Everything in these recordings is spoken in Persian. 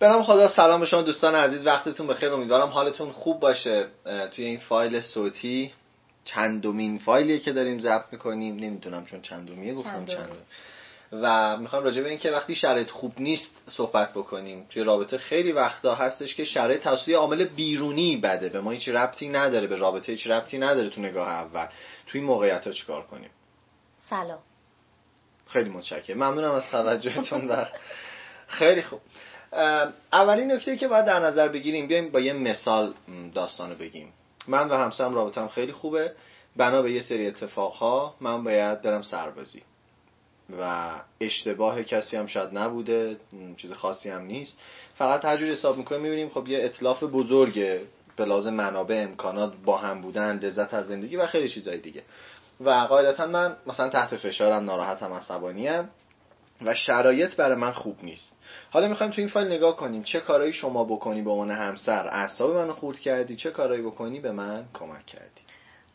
برام خدا سلام به شما دوستان عزیز وقتتون بخیر. امیدوارم حالتون خوب باشه. توی این فایل صوتی چندمین فایلیه که داریم ضبط می‌کنیم. نمی‌دونم چون چندمیه گفتم چند. و می‌خوام راجع به اینکه وقتی شرایط خوب نیست صحبت بکنیم. توی رابطه خیلی وقتا هستش که شرایط توسط عامل بیرونی بده. به ما هیچ ربطی نداره به رابطه هیچ ربطی نداره تو نگاه اول. توی موقعیت ها چیکار کنیم؟ سلام. خیلی متشکرم. ممنونم از توجهتون و خیلی خوب. اولین نکته که باید در نظر بگیریم بیایم با یه مثال داستانو بگیم. من و همسرم رابطم خیلی خوبه. بنا به یه سری اتفاقها من باید برم سربازی. و اشتباه کسی هم شاید نبوده چیز خاصی هم نیست. فقط تجربه حساب می‌کنیم می‌بینیم خب یه اطلاف بزرگه به لازم منابع امکانات با هم بودن لذت از زندگی و خیلی چیزهای دیگه. و قاعدتا من مثلا تحت فشارم ناراحتم عصبانیم. و شرایط برای من خوب نیست. حالا می‌خوایم تو این فایل نگاه کنیم. چه کارایی شما بکنی به عنوان همسر؟ اعصاب منو خورد کردی. چه کارایی بکنی به من کمک کردی؟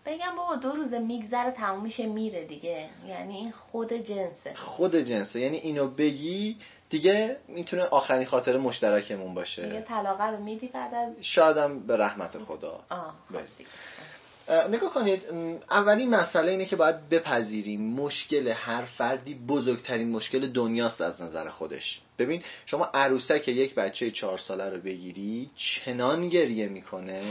بگم بابا دو روز میگذره تموم میشه میره دیگه. یعنی این خود جنسه. خود جنسه. یعنی اینو بگی دیگه می‌تونه آخرین خاطر مشترکمون باشه. دیگه طلاقه رو میدی بعد از شادم به رحمت خدا. آه خب نگاه کنید اولین مسئله اینه که باید بپذیریم. مشکل هر فردی بزرگترین مشکل دنیاست از نظر خودش. ببین شما عروسک یک بچه چهار ساله رو بگیری چنان گریه می‌کنه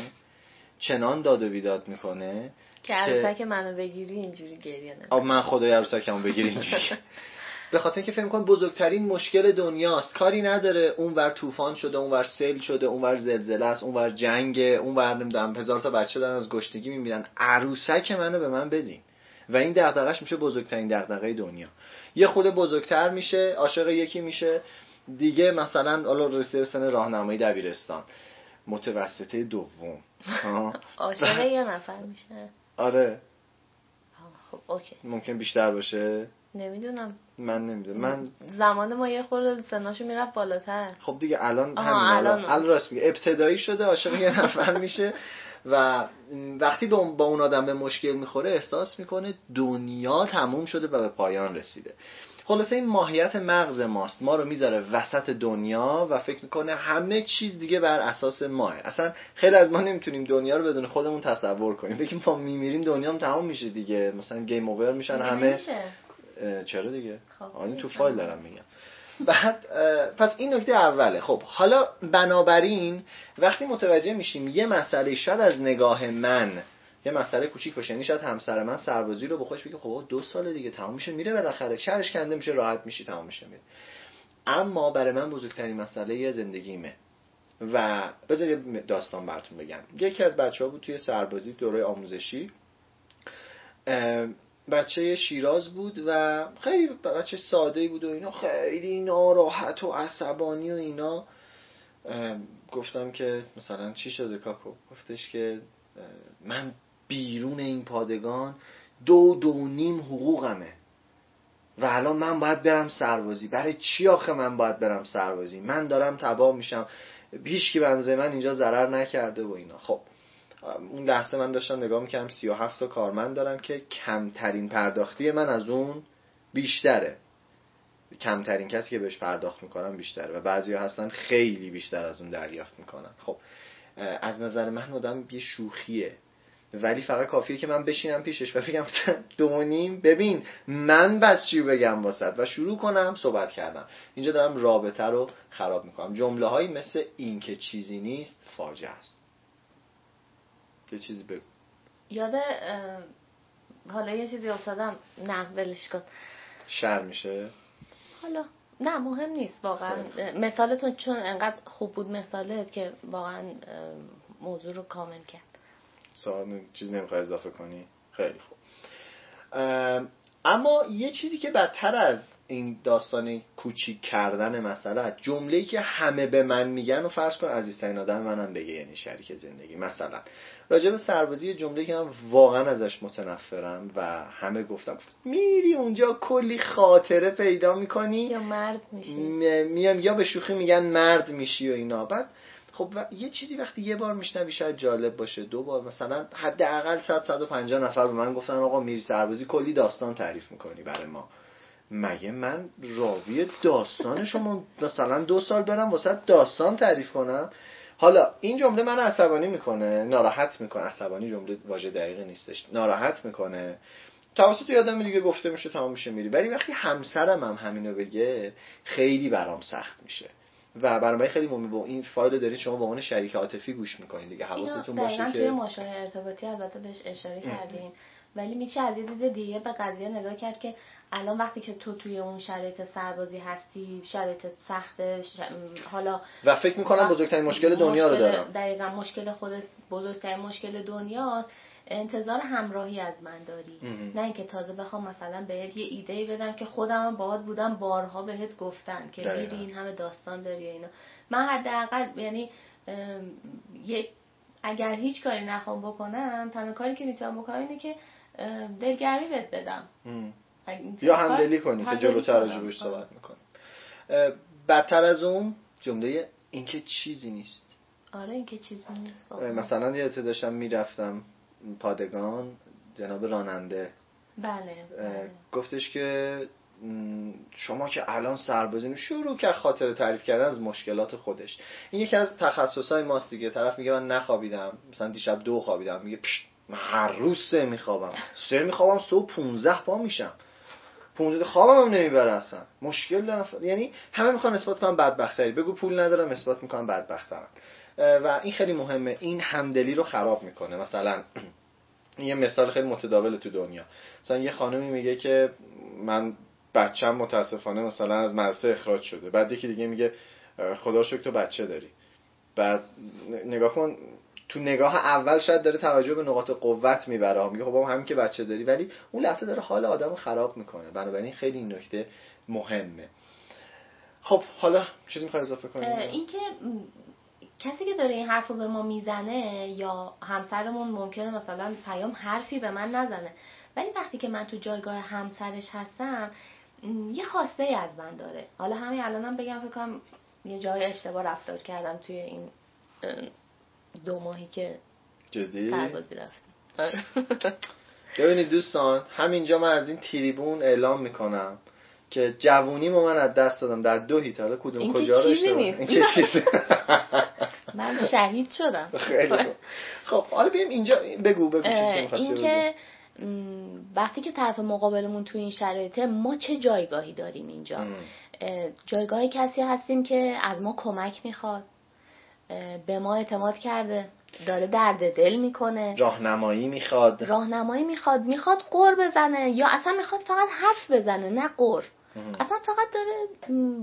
چنان داد و بیداد می‌کنه که عروسک منو بگیری اینجوری گریه نمی‌کنه. من خدای عروسکمو بگیری اینجوری. به خاطر اینکه فکر کن بزرگترین مشکل دنیاست. کاری نداره اونور طوفان شده اونور سیل شده اونور زلزله است اونور جنگ اونور نمی‌دونم هزار تا بچه دارن از گشتگی میمیرن. عروسک منو به من بدین. و این دغدغش میشه بزرگترین دغدغه دنیا. یه خود بزرگتر میشه عاشق یکی میشه. دیگه مثلا حالا رسیده سن راهنمایی دبیرستان. متوسطه دوم. عاشق یه نفر میشه. آره. خب اوکی. ممکن بیشتر باشه؟ نمی‌دونم. من نمی‌دونم. من زمان ما یه خورده سناشو می‌رفت بالاتر. خب دیگه الان همین الان, الان. راست میگه ابتدایی شده عاشق یه نفر میشه و وقتی با اون آدم به مشکل می‌خوره احساس می‌کنه دنیا تموم شده و به پایان رسیده. خلاصه این ماهیت مغز ماست. ما رو می‌ذاره وسط دنیا و فکر می‌کنه همه چیز دیگه بر اساس ماه. اصلا خیلی از ما نمی‌تونیم دنیا رو بدون خودمون تصور کنیم. بگیم ما میمیریم دنیا هم تموم میشه دیگه. مثلا گیم اوور میشن همه. چرا دیگه؟ خب تو فایل دارم میگم. بعد پس این نکته اوله. خب حالا بنابراین وقتی متوجه میشیم یه مسئله شاید از نگاه من یه مسئله کوچیک باشه. یعنی شاید همسر من سربازی رو بخوش بگه خب دو سال دیگه تمام میشه میره بالاخره. شرش کنده میشه راحت میشی تمام میشه میره. اما برای من بزرگترین مسئله زندگیمه. و بذار یه داستان براتون بگم. یکی از بچه ها بود توی سربازی دوره آموزشی. بچه شیراز بود و خیلی بچه ساده بود و اینا. خیلی ناراحت و عصبانی و اینا. گفتم که مثلا چی شده کاکو؟ گفتش که من بیرون این پادگان دو دو نیم حقوقمه. و الان من باید برم سربازی. برای چی آخه من باید برم سربازی؟ من دارم تباه میشم. هیچ کی بنزه من اینجا ضرر نکرده و اینا. خب اون لحظه من داشتم نگاه می‌کردم 37 تا کارمند دارم که کمترین پرداختی من از اون بیشتره. کمترین کسی که بهش پرداخت می‌کنم بیشتره. و بعضی ها هستن خیلی بیشتر از اون دریافت می‌کنن. خب از نظر من آدم یه شوخیه. ولی فقط کافیه که من بشینم پیشش و بگم دو نیم. ببین من بس چی بگم واسط و شروع کنم صحبت کردم اینجا دارم رابطه رو خراب می‌کنم. جمله هایی مثل این که چیزی نیست فاجعه است. یه چیزی بگو. یاد حالا یه چیزی افتادم. نه ولش کن. شر میشه؟ حالا. نه مهم نیست واقعا. مثالتون چون انقدر خوب بود مثالت که واقعا موضوع رو کامل کرد. سوال چیز نمی‌خوای اضافه کنی؟ خیلی خوب. اما یه چیزی که بدتر از این داستان کوچیک کردن مثلا جمله که همه به من میگن و فرض کن عزیزترین آدم منم بگه یعنی شریک زندگی. مثلا راجع به سربازی جمله که من واقعا ازش متنفرم و همه گفتم میری اونجا کلی خاطره پیدا می‌کنی؟ یا مرد میشی. میام یا به شوخی میگن مرد میشی و اینا. بعد خب یه چیزی وقتی یه بار میشنوی شاید جالب باشه. دو بار مثلا حداقل 100 150 نفر به من گفتن آقا میری سربازی کلی داستان تعریف می‌کنی برای ما. مگه من راوی داستان شما مثلا دو سال برم واسه داستان تعریف کنم؟ حالا این جمله من عصبانی می‌کنه ناراحت می‌کنه. عصبانی جمله واژه دقیقی نیستش. ناراحت می‌کنه. توسط یادم دیگه گفته میشه تمام میشه میری. ولی وقتی همسرم هم همینو بگه خیلی برام سخت میشه. و برنامه خیلی مهمه با این فایل دارید شما با عنوان شریک عاطفی گوش می‌کنید دیگه. حواستون باشه که توی ماشین ارتباطی البته بهش اشاره کردیم ولی میشه از یه دید دیگه به قضیه نگاه کرد که الان وقتی که تو توی اون شرایط سربازی هستی شرایط سخته حالا و فکر می‌کنم بزرگترین مشکل دنیا رو دارم. دقیقا مشکل خودت بزرگترین مشکل دنیاست. انتظار همراهی از من داری. نه اینکه تازه بخوام مثلا بهت یه ایده بدم که خودم باهات بودم بارها بهت گفتن که میری این همه داستان داری اینا. من حداقل یعنی یه اگر هیچ کاری نخوام بکنم تنها کاری که می‌تونم بکنم اینه که دلگرمی بهت بدم. یا همدلی کنی که جلوتر راجبش صحبت می‌کنیم بدتر از اون جمله اینکه چیزی نیست. آره اینکه چیزی نیست. مثلا یه داشتم می‌رفتم. پادگان جناب راننده. بله, بله. گفتش که شما که الان سربازین شروع که خاطر تعریف کردن از مشکلات خودش. این یکی از تخصصهای ماست دیگه. طرف میگه من نخوابیدم. مثلا دیشب دو خوابیدم. میگه من هر روز سه میخوابم. سه میخوابم صبح 15 پا میشم. 15 خوابم هم نمی‌بره اصلا. مشکل دارم. یعنی همه می‌خوان اثبات کنم بدبختری. بگو پول ندارم اثبات می‌کنم بدبختم و این خیلی مهمه. این همدلی رو خراب می‌کنه. مثلا یه مثال خیلی متداول تو دنیا. مثلا یه خانمی میگه که من بچم متاسفانه مثلا از مدرسه اخراج شده. بعد یکی دیگه میگه خدا شکر تو بچه داری. بعد نگاه کن تو نگاه اول شاید داره توجه به نقاط قوت می‌بره. میگه خب همین که بچه داری ولی اون لحظه داره حال آدم خراب می‌کنه. بنابراین خیلی این نکته مهمه. خب حالا چیزی می‌خوای اضافه کنی؟ اینکه کسی که داره این حرف رو به ما می‌زنه یا همسرمون ممکنه مثلا پیام حرفی به من نزنه. ولی وقتی که من تو جایگاه همسرش هستم یه خواسته ای از من داره. حالا همین الانم بگم فکر کنم یه جای اشتباه رفتار کردم توی این دو ماهی که جدی؟ سربازی رفتم. ببینید دوستان همینجا من از این تریبون اعلام می‌کنم که جوونی من از دست دادم. در دو هیت. حالا کدوم کجا رو این چه چیزی من شهید شدم خیلی خب حالا بیم اینجا بگو بگو این که وقتی که طرف مقابلمون تو این شرایطه ما چه جایگاهی داریم اینجا؟ جایگاهی کسی هستیم که از ما کمک می‌خواد به ما اعتماد کرده داره درد دل می‌کنه. راهنمایی می‌خواد. راهنمایی می‌خواد. می‌خواد قور بزنه یا اصلا می‌خواد فقط حرف بزنه نه قور اصلا فقط داره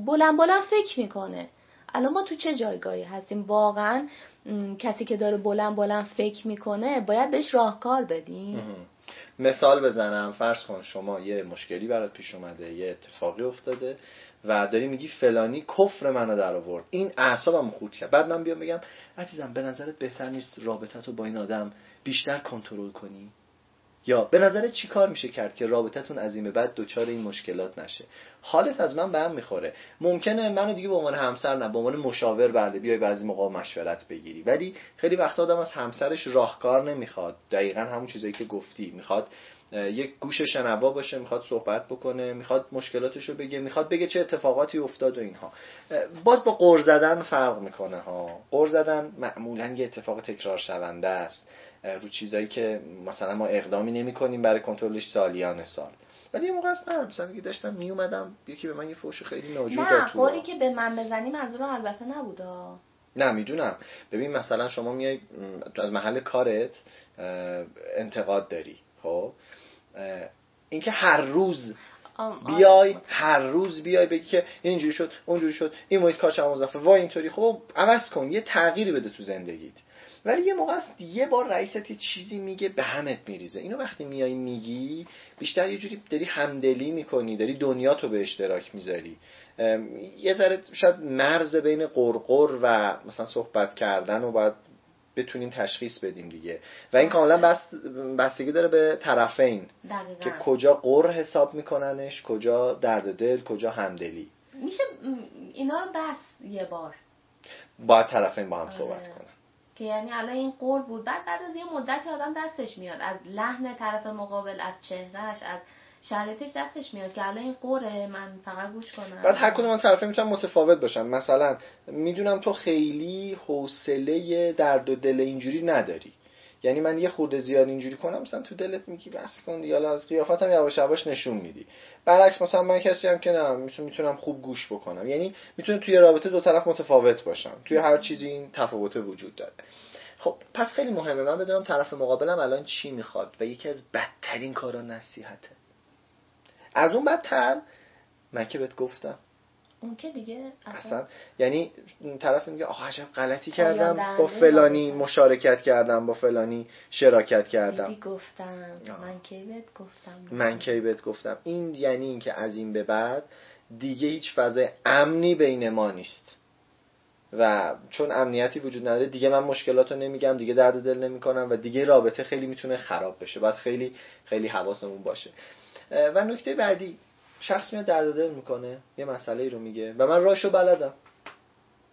بلند بلند فکر می‌کنه. الان ما تو چه جایگاهی هستیم؟ واقعا کسی که داره بلند بلند فکر می‌کنه باید بهش راهکار بدیم. مثال بزنم. فرض کن شما یه مشکلی برات پیش اومده یه اتفاقی افتاده و داری میگی فلانی کفر منو در آورد این اعصابم خورد کرد. بعد من بیام بگم عزیزم به نظرت بهتر نیست رابطت رو با این آدم بیشتر کنترل کنی؟ یا به نظرت چی کار میشه کرد که رابطتون از این به بعد دچار این مشکلات نشه؟ حالت از من به هم می‌خوره. ممکنه منو دیگه به عنوان همسر نه به عنوان مشاور بله بیای بعضی موقع مشورت بگیری. ولی خیلی وقت آدم از همسرش راهکار نمی‌خواد. دقیقا همون چیزایی که گفتی. می‌خواد یک گوش شنوا باشه می‌خواد صحبت بکنه می‌خواد مشکلاتش رو بگه می‌خواد بگه چه اتفاقاتی افتاد و اینها. باز با قرض زدن فرق می‌کنه ها. قرض زدن معمولا یه اتفاق تکرار شونده است. رو چیزایی که مثلا ما اقدامی نمی کنیم برای کنترلش سالیان سال. ولی یه موقع نه مثلا که داشتم می اومدم یکی به من یه فوش خیلی ناجور داد نه قوری که به من بزنی منظور البته نبودا نه می‌دونم. ببین مثلا شما میای از محل کارت انتقاد داری خب؟ اینکه هر روز بیای هر روز بیای بگی که اینجوری شد اونجوری شد این محیط کار چند مضافه وای اینطوری خب عوض کن یه تغییری بده تو زندگیت. ولی یه موقع است یه بار رئیست یه چیزی میگه به همت میریزه. اینو وقتی میای میگی بیشتر یه جوری داری همدلی می‌کنی داری دنیا تو به اشتراک می‌ذاری. یه ذره شاید مرز بین قرقر و مثلا صحبت کردن و باید بتونیم تشخیص بدیم دیگه. و این کاملا بست بستگی داره به طرفین. که کجا قر حساب میکننش کجا درد دل کجا همدلی. میشه اینا رو بس یه بار. باید طرفین با هم صحبت آره. کنن. که یعنی الان این قول بود. بعد بعد از یه مدت آدم دستش میاد. از لحن طرف مقابل از چهرهش از شرایطش دستش میاد که الان این قره من فقط گوش کنم. بعد هر کدوم طرفه می‌تونم متفاوت باشم. مثلا می‌دونم تو خیلی حوصله درد و دل اینجوری نداری. یعنی من یه خورده زیاد اینجوری کنم مثلا تو دلت میگی بس کن دیگه از قیافتم یواش یواش نشون میدی. برعکس مثلا من کسی هم که نه می‌تونم خوب گوش بکنم. یعنی می‌تونه توی رابطه دو طرف متفاوت باشم. توی هر چیزی این تفاوت وجود داره. خب پس خیلی مهمه. من بدونم طرف مقابلم الان چی می‌خواد و یکی از بدترین کارا نصیحته. از اون بدتر من که بهت گفتم. اون که دیگه اصلا یعنی طرف میگه آه عجب غلطی کردم. با فلانی مشارکت کردم با فلانی شراکت کردم. گفتم. من کی بهت گفتم؟ من کی بهت گفتم؟ این یعنی اینکه از این به بعد دیگه هیچ فضای امنی بین ما نیست. و چون امنیتی وجود نداره دیگه من مشکلاتو نمیگم دیگه درد دل نمی‌کنم و دیگه رابطه خیلی می‌تونه خراب بشه. باید خیلی خیلی حواسمون باشه. و نکته بعدی شخص میاد درد دل می‌کنه یه مسئله رو میگه و من راشو بلدم.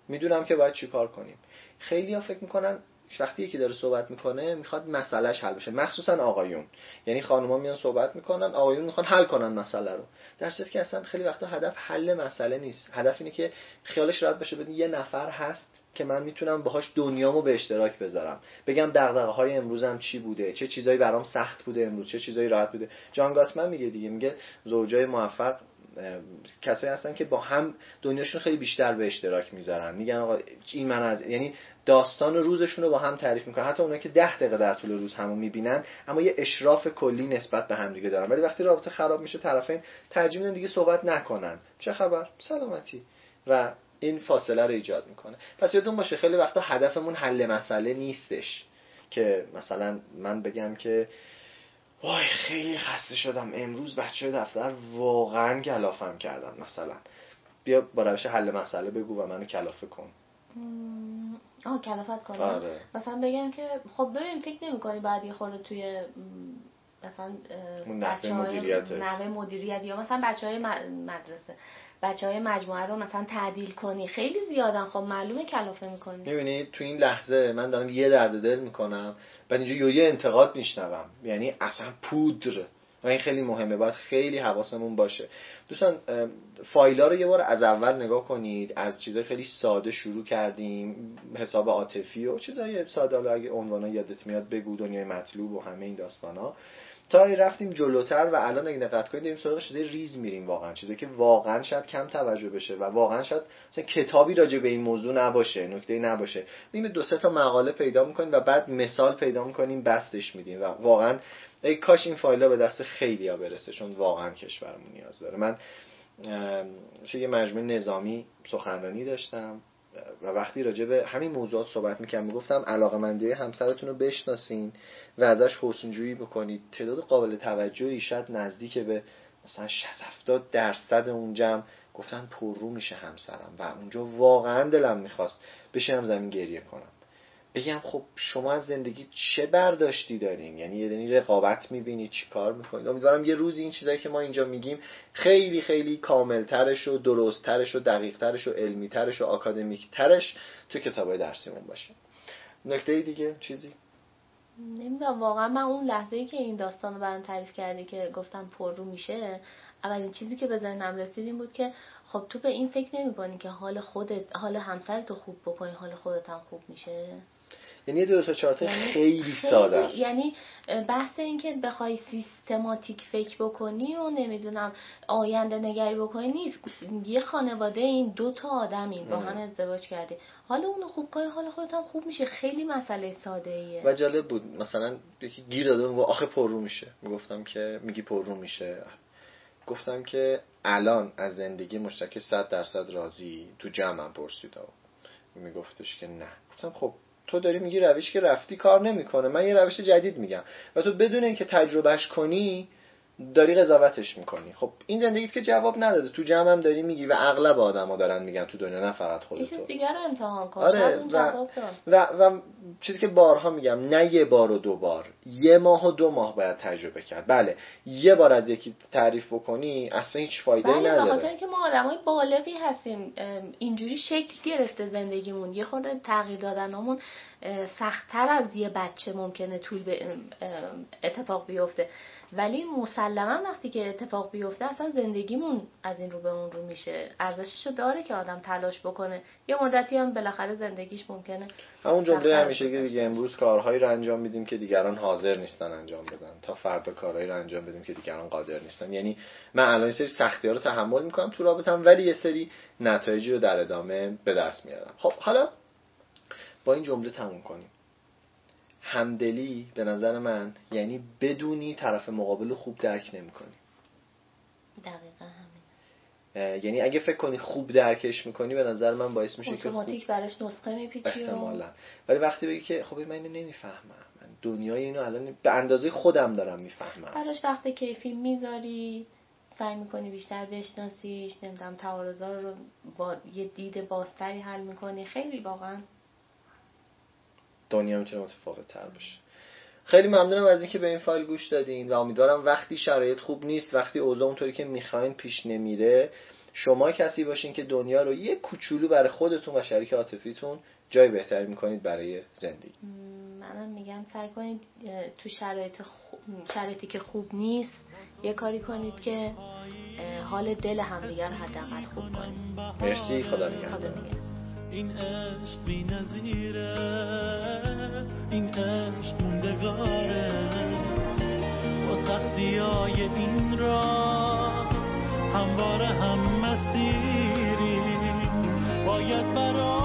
می‌دونم که باید چیکار کنیم. خیلی ها فکر می‌کنن وقتی یکی داره صحبت می‌کنه می‌خواد مسئلهش حل بشه. مخصوصا آقایون. یعنی خانوما میان صحبت می‌کنن آقایون می‌خوان حل کنن مسئله رو. در صورتی که اصلا خیلی وقتا هدف حل مسئله نیست. هدف اینه که خیالش راحت بشه بدین یه نفر هست که من می‌تونم باهاش دنیامو به اشتراک بذارم. بگم دغدغه های امروزم چی بوده؟ چه چیزایی برام سخت بوده امروز؟ چه چیزایی راحت بوده؟ جان گاتمن میگه دیگه میگه زوجای موفق کسایی هستن که با هم دنیاشون خیلی بیشتر به اشتراک می‌ذارن. میگن آقا این من از یعنی داستان روزشون رو با هم تعریف می‌کنن. حتی اونایی که ده دقیقه در طول روز همو می‌بینن اما یه اشراف کلی نسبت به هم دیگه دارن. ولی وقتی رابطه خراب میشه طرفین ترجیح میدن دیگه صحبت نکنن. چه خبر؟ سلامتی. و این فاصله رو ایجاد می‌کنه. پس یادتون باشه خیلی وقتا هدفمون حل مسئله نیستش که مثلا من بگم که وای خیلی خسته شدم. امروز بچه دفتر واقعا کلافم کردن مثلا. بیا با روش حل مسئله بگو و منو کلافه کن. آه کلافت کنم. آره. مثلا بگم که خب ببین فکر نمی کنی بعد یه خورده توی مثلا بچه مدیریت نحوه مدیریت یا مثلا بچه های مدرسه. بچه های مجموعه رو مثلا تعدیل کنی. خیلی زیادن. خب معلومه کلافه می‌کنی. می‌بینی تو این لحظه من دارم یه درد دل می‌کنم بعد اینجا یه انتقاد میشنوم. یعنی اصلا پودر. و این خیلی مهمه. باید خیلی حواسمون باشه. دوستان فایلا رو یه بار از اول نگاه کنید. از چیزای خیلی ساده شروع کردیم. حساب عاطفی و چیزای ساده. اگه عنوانا یادت میاد بگو دنیای مطلوب و همه این داستانا. تا رفتیم جلوتر و الان اگه دقت کنید داریم سراغ چیزای ریز میریم واقعا چیزی که واقعا شاید کم توجه بشه و واقعا شاید مثلا کتابی راجع به این موضوع نباشه نکته نباشه. می‌بینید دو سه تا مقاله پیدا می‌کنیم و بعد مثال پیدا می‌کنیم بستش میدیم و واقعا ای کاش این فایلا به دست خیلی ها برسه چون واقعا کشورمون نیاز داره. من توی یه مجموعه نظامی سخنرانی داشتم. و وقتی راجع به همین موضوعات صحبت می‌کنم می‌گفتم علاقه مندی همسرتون رو بشناسین و ازش حسنجویی بکنید. تعداد قابل توجهی شاید نزدیک به مثلا 60 70 درصد اون جمع گفتن پررو میشه همسرم و اونجا واقعا دلم می‌خواست بشم زمین گریه کنم. بگم خب شما از زندگی چه برداشتی دارین؟ یعنی یه دنی رقابت می‌بینی چی کار می‌کنید امیدوارم یه روزی این چیزایی که ما اینجا میگیم خیلی خیلی کاملترش و درستترش و دقیقترش و علمیترش و آکادمیکترش تو کتابای درسیمون باشه. نکته دیگه چیزی؟ نمی‌دونم واقعا من اون لحظه ای که این داستان رو برام تعریف کردی که گفتم پر رو میشه اولین چیزی که به ذهنم رسید این بود که خب تو به این فکر نمی کنی که حال خودت حال همسرتو خوب بکنی حال خودت هم خوب میشه؟ یعنی دو تا چارت یعنی خیلی ساده است. یعنی بحث این که بخوای سیستماتیک فکر بکنی و نمی‌دونم آینده نگری بکنی نیست. یه خانواده این دو تا آدمین با هم ازدواج کرده. حالا اونو خوب کنی حالا خودت هم خوب میشه. خیلی مسئله ساده ایه و جالب بود. مثلا یکی گیر داده و آخه پررو میشه. می‌گفتم که میگی پررو میشه. گفتم که الان از زندگی مشترک 100 درصد راضی. تو جمعم پرسید میگفتش که نه. گفتم خب تو داری میگی روش که رفتی کار نمی‌کنه. من یه روش جدید میگم. و تو بدون اینکه تجربهش کنی داری قضاوتش می‌کنی. خب این زندگیت که جواب نداده. تو جمع هم داری میگی و اغلب آدما دارن میگن تو دنیا نه فقط خودت تو دیگه رو امتحان کن. آره و, و, و, چیزی که بارها میگم نه یه بار و دو بار یه ماه و دو ماه باید تجربه کرد. بله یه بار از یکی تعریف بکنی اصلا هیچ فایده بله نداره. بخاطر اینکه ما آدمای بالغی هستیم. اینجوری شکل گرفته زندگیمون. یه خورده تغییر دادنمون سختتر از یه بچه ممکنه طول به اتفاق بیفته. ولی مسلما وقتی که اتفاق بیفته اصلا زندگیمون از این رو به اون رو میشه. ارزششو داره که آدم تلاش بکنه. یه مدتی هم بالاخره زندگیش ممکنه. همون جمله همیشه که دیگه امروز کارهایی رو انجام میدیم که دیگران حاضر نیستن انجام بدن. تا فردا کارهایی رو انجام بدیم که دیگران قادر نیستن. یعنی من الان سری سختی ها رو تحمل می‌کنم تو رابطم ولی یه سری نتایجی رو در ادامه به دست میارم. خب حالا با این جمله تموم کنیم. همدلی به نظر من یعنی بدونی طرف مقابل خوب درک نمی‌کنی. دقیقا همین. یعنی اگه فکر کنی خوب درکش می‌کنی به نظر من باعث میشه که خوب براش نسخه میپیچی احتمالا. ولی وقتی بگی که خب من اینو نمی‌فهمم من دنیای اینو الان به اندازه خودم دارم می‌فهمم. براش وقت کیفی می‌ذاری سعی می‌کنی بیشتر بشناسیش نمی‌دونم تعارضا رو با یه دید بازتری حل می‌کنی. خیلی واقعا دنیا می‌تونه متفاوت تر باشه. خیلی ممنونم از اینکه به این فایل گوش دادین و امیدوارم وقتی شرایط خوب نیست وقتی اوضاع اونطوری که می‌خواین پیش نمیره شما کسی باشین که دنیا رو یه کوچولو برای خودتون و شریک عاطفیتون جای بهتری می‌کنید برای زندگی. منم میگم سعی کنید تو شرایط شرایطی که خوب نیست یه کاری کنید که حال دل همدیگر حداقل خوب کنید. مرسی خدا نگهدار. این عشق بی نظیره این عشق موندگاره. با سختی های این راه همواره هم مسیری باید برای